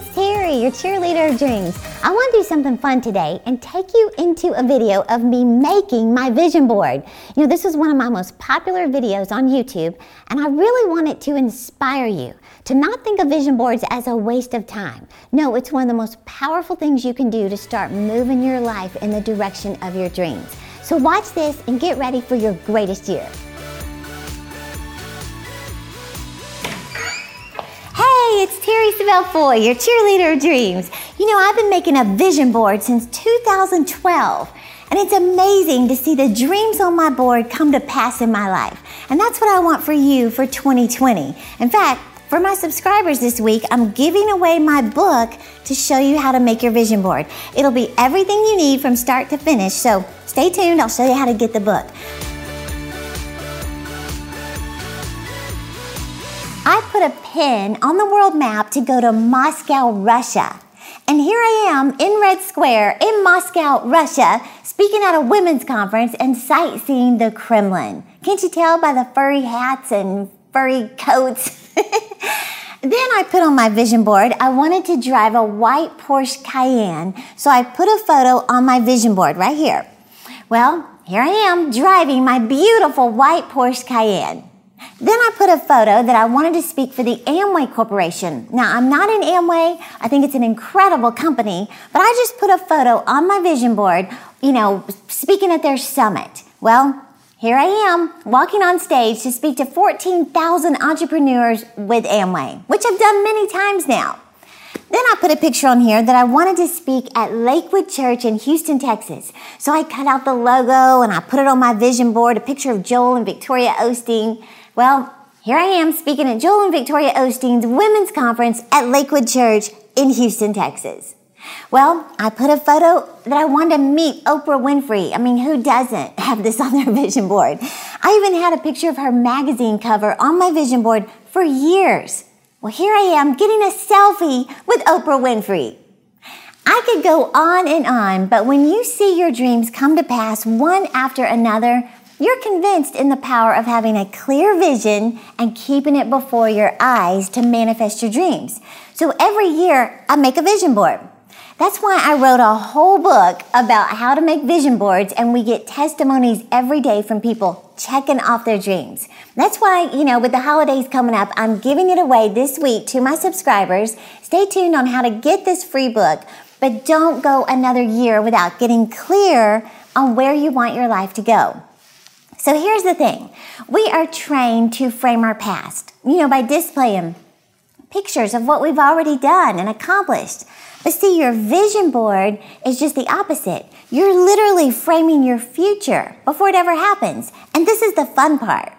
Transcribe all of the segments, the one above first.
it's Terri, your cheerleader of dreams. I want to do something fun today and take you into a video of me making my vision board. You know, this is one of my most popular videos on YouTube, and I really want it to inspire you to not think of vision boards as a waste of time. No, it's one of the most powerful things you can do to start moving your life in the direction of your dreams. So watch this and get ready for your greatest year. It's Terri Savelle Foy, your cheerleader of dreams. You know, I've been making a vision board since 2012, and it's amazing to see the dreams on my board come to pass in my life. And that's what I want for you for 2020. In fact, for my subscribers this week, I'm giving away my book to show you how to make your vision board. It'll be everything you need from start to finish, so stay tuned. I'll show you how to get the book. Put a pin on the world map to go to Moscow, Russia. And here I am in Red Square in Moscow, Russia, speaking at a women's conference and sightseeing the Kremlin. Can't you tell by the furry hats and furry coats? then I put on my vision board, I wanted to drive a white Porsche Cayenne, so I put a photo on my vision board right here. Well, here I am driving my beautiful white Porsche Cayenne. Then I put a photo that I wanted to speak for the Amway Corporation. Now, I'm not in Amway. I think it's an incredible company, but I just put a photo on my vision board, you know, speaking at their summit. Well, here I am walking on stage to speak to 14,000 entrepreneurs with Amway, which I've done many times now. Then I put a picture on here that I wanted to speak at Lakewood Church in Houston, Texas. So I cut out the logo and I put it on my vision board, a picture of Joel and Victoria Osteen. Well, here I am speaking at Joel and Victoria Osteen's women's conference at Lakewood Church in Houston, Texas. Well, I put a photo that I wanted to meet Oprah Winfrey. I mean, who doesn't have this on their vision board? I even had a picture of her magazine cover on my vision board for years. Well, here I am getting a selfie with Oprah Winfrey. I could go on and on, but when you see your dreams come to pass one after another, you're convinced in the power of having a clear vision and keeping it before your eyes to manifest your dreams. So every year, I make a vision board. That's why I wrote a whole book about how to make vision boards, and we get testimonies every day from people checking off their dreams. That's why, you know, with the holidays coming up, I'm giving it away this week to my subscribers. Stay tuned on how to get this free book, but don't go another year without getting clear on where you want your life to go. So here's the thing we are trained to frame our past, you know, by displaying pictures of what we've already done and accomplished. But see, your vision board is just the opposite. You're literally framing your future before it ever happens. And this is the fun part.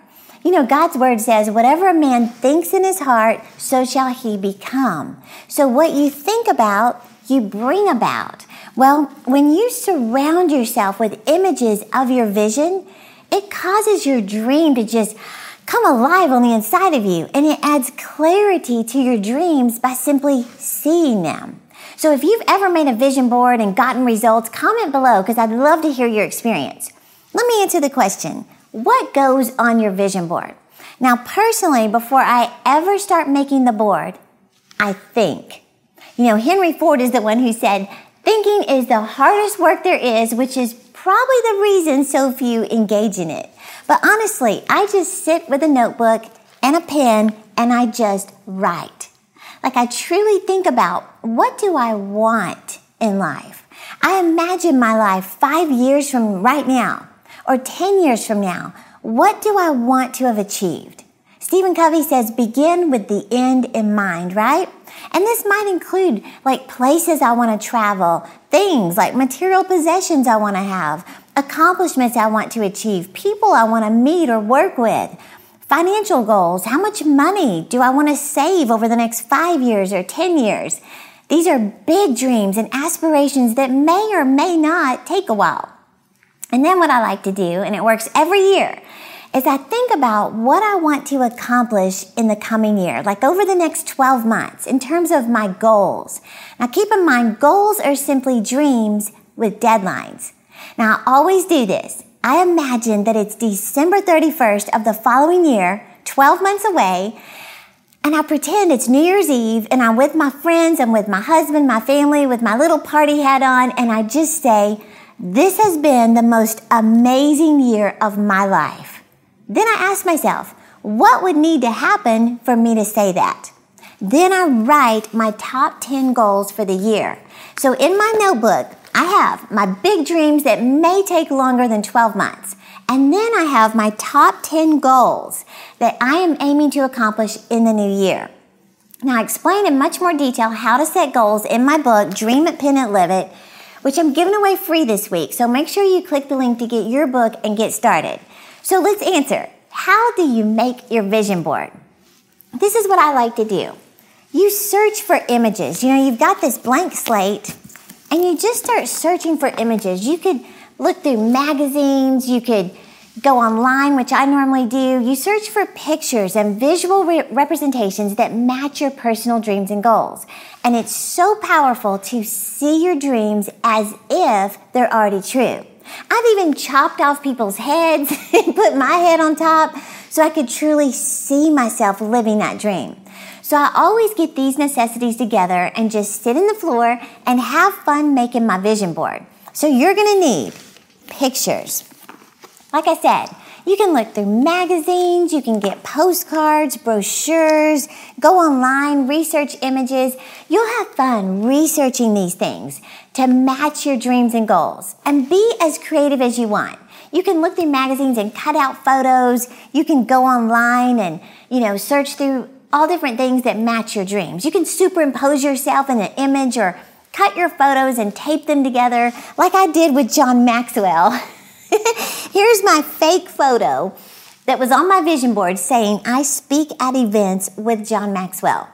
You know, God's word says, whatever a man thinks in his heart, so shall he become. So what you think about, you bring about. Well, when you surround yourself with images of your vision, it causes your dream to just come alive on the inside of you and it adds clarity to your dreams by simply seeing them. So if you've ever made a vision board and gotten results, comment below because I'd love to hear your experience. Let me answer the question. What goes on your vision board? Now, personally, before I ever start making the board, I think. You know, Henry Ford is the one who said, thinking is the hardest work there is, which is probably the reason so few engage in it. But honestly, I just sit with a notebook and a pen and I just write. Like I truly think about what do I want in life? I imagine my life five years from right now or 10 years from now. What do I want to have achieved? Stephen Covey says begin with the end in mind, right? And this might include like places I want to travel, things like material possessions I want to have, accomplishments I want to achieve, people I want to meet or work with, financial goals. How much money do I want to save over the next five years or 10 years? These are big dreams and aspirations that may or may not take a while. And then what I like to do, and it works every year, is I think about what I want to accomplish in the coming year, like over the next 12 months, in terms of my goals. Now keep in mind, goals are simply dreams with deadlines. Now I always do this. I imagine that it's December 31st of the following year, 12 months away, and I pretend it's New Year's Eve and I'm with my friends, I'm with my husband, my family, with my little party hat on, and I just say, This has been the most amazing year of my life. Then I ask myself, What would need to happen for me to say that? Then I write my top 10 goals for the year. So in my notebook, I have my big dreams that may take longer than 12 months. And then I have my top 10 goals that I am aiming to accomplish in the new year. Now, I explain in much more detail how to set goals in my book, Dream It, Pin It, Live It, which I'm giving away free this week. So make sure you click the link to get your book and get started. So let's answer How do you make your vision board? This is what I like to do. You search for images. You know, you've got this blank slate and you just start searching for images. You could look through magazines, you could go online, which I normally do. You search for pictures and visual re- representations that match your personal dreams and goals. And it's so powerful to see your dreams as if they're already true. I've even chopped off people's heads and put my head on top so I could truly see myself living that dream. So I always get these necessities together and just sit in the floor and have fun making my vision board. So you're gonna need pictures. Like I said, you can look through magazines, you can get postcards, brochures, go online, research images. You'll have fun researching these things to match your dreams and goals and be as creative as you want. You can look through magazines and cut out photos. You can go online and, you know, search through all different things that match your dreams. You can superimpose yourself in an image or cut your photos and tape them together like I did with John Maxwell. Here's my fake photo that was on my vision board saying, I speak at events with John Maxwell.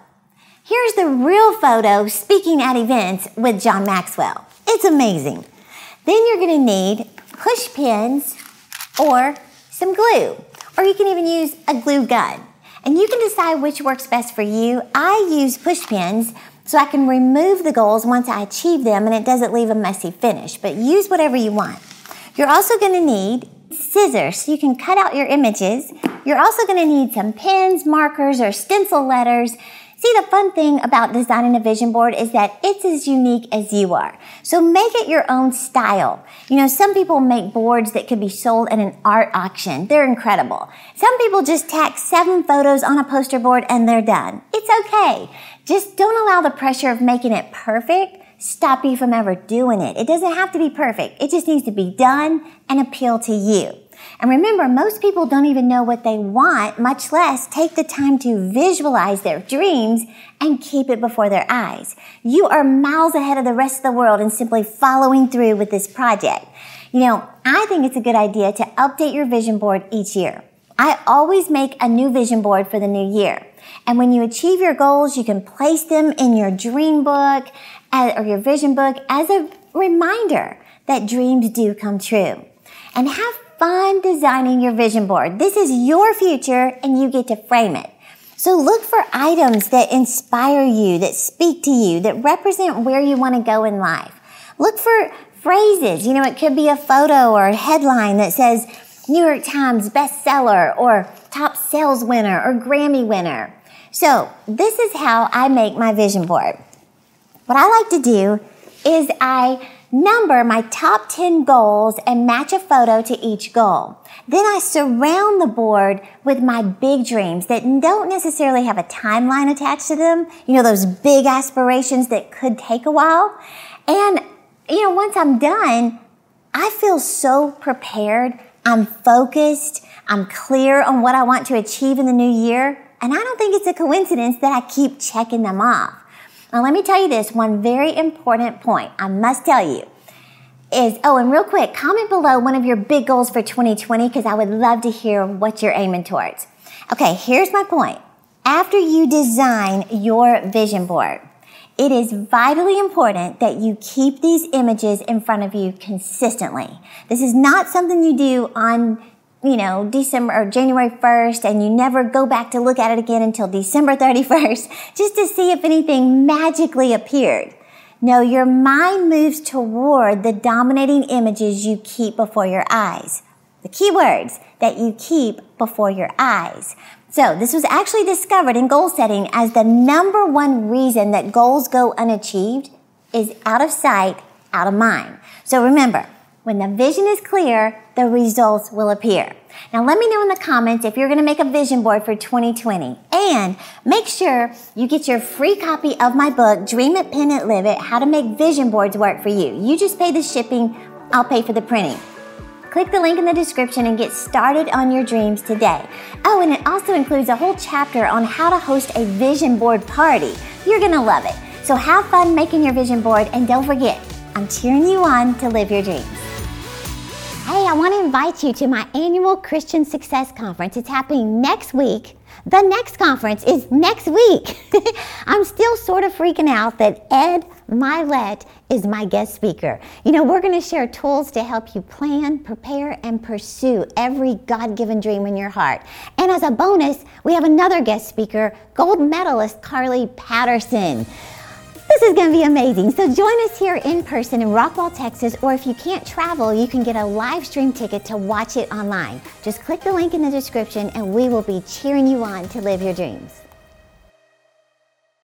Here's the real photo speaking at events with John Maxwell. It's amazing. Then you're going to need push pins or some glue, or you can even use a glue gun. And you can decide which works best for you. I use push pins so I can remove the goals once I achieve them and it doesn't leave a messy finish, but use whatever you want. You're also going to need scissors so you can cut out your images. You're also going to need some pens, markers, or stencil letters. See, the fun thing about designing a vision board is that it's as unique as you are. So make it your own style. You know, some people make boards that could be sold at an art auction. They're incredible. Some people just tack seven photos on a poster board and they're done. It's okay. Just don't allow the pressure of making it perfect stop you from ever doing it. It doesn't have to be perfect. It just needs to be done and appeal to you. And remember, most people don't even know what they want, much less take the time to visualize their dreams and keep it before their eyes. You are miles ahead of the rest of the world in simply following through with this project. You know, I think it's a good idea to update your vision board each year. I always make a new vision board for the new year. And when you achieve your goals, you can place them in your dream book uh, or your vision book as a reminder that dreams do come true. And have fun designing your vision board. This is your future and you get to frame it. So look for items that inspire you, that speak to you, that represent where you want to go in life. Look for phrases. You know, it could be a photo or a headline that says New York Times bestseller or top sales winner or Grammy winner. So this is how I make my vision board. What I like to do is I number my top 10 goals and match a photo to each goal. Then I surround the board with my big dreams that don't necessarily have a timeline attached to them. You know, those big aspirations that could take a while. And, you know, once I'm done, I feel so prepared. I'm focused. I'm clear on what I want to achieve in the new year. And I don't think it's a coincidence that I keep checking them off. Now, let me tell you this one very important point I must tell you is oh, and real quick, comment below one of your big goals for 2020 because I would love to hear what you're aiming towards. Okay, here's my point. After you design your vision board, it is vitally important that you keep these images in front of you consistently. This is not something you do on you know, December or January 1st and you never go back to look at it again until December 31st just to see if anything magically appeared. No, your mind moves toward the dominating images you keep before your eyes. The keywords that you keep before your eyes. So, this was actually discovered in goal setting as the number one reason that goals go unachieved is out of sight, out of mind. So, remember, when the vision is clear, the results will appear. Now, let me know in the comments if you're going to make a vision board for 2020. And make sure you get your free copy of my book, Dream It, Pin It, Live It How to Make Vision Boards Work for You. You just pay the shipping, I'll pay for the printing. Click the link in the description and get started on your dreams today. Oh, and it also includes a whole chapter on how to host a vision board party. You're going to love it. So have fun making your vision board and don't forget, I'm cheering you on to live your dreams. Hey, I want to invite you to my annual Christian Success Conference. It's happening next week. The next conference is next week. I'm still sort of freaking out that Ed Mylett is my guest speaker. You know, we're going to share tools to help you plan, prepare, and pursue every God given dream in your heart. And as a bonus, we have another guest speaker, gold medalist Carly Patterson. This is going to be amazing. So join us here in person in Rockwall, Texas, or if you can't travel, you can get a live stream ticket to watch it online. Just click the link in the description and we will be cheering you on to live your dreams.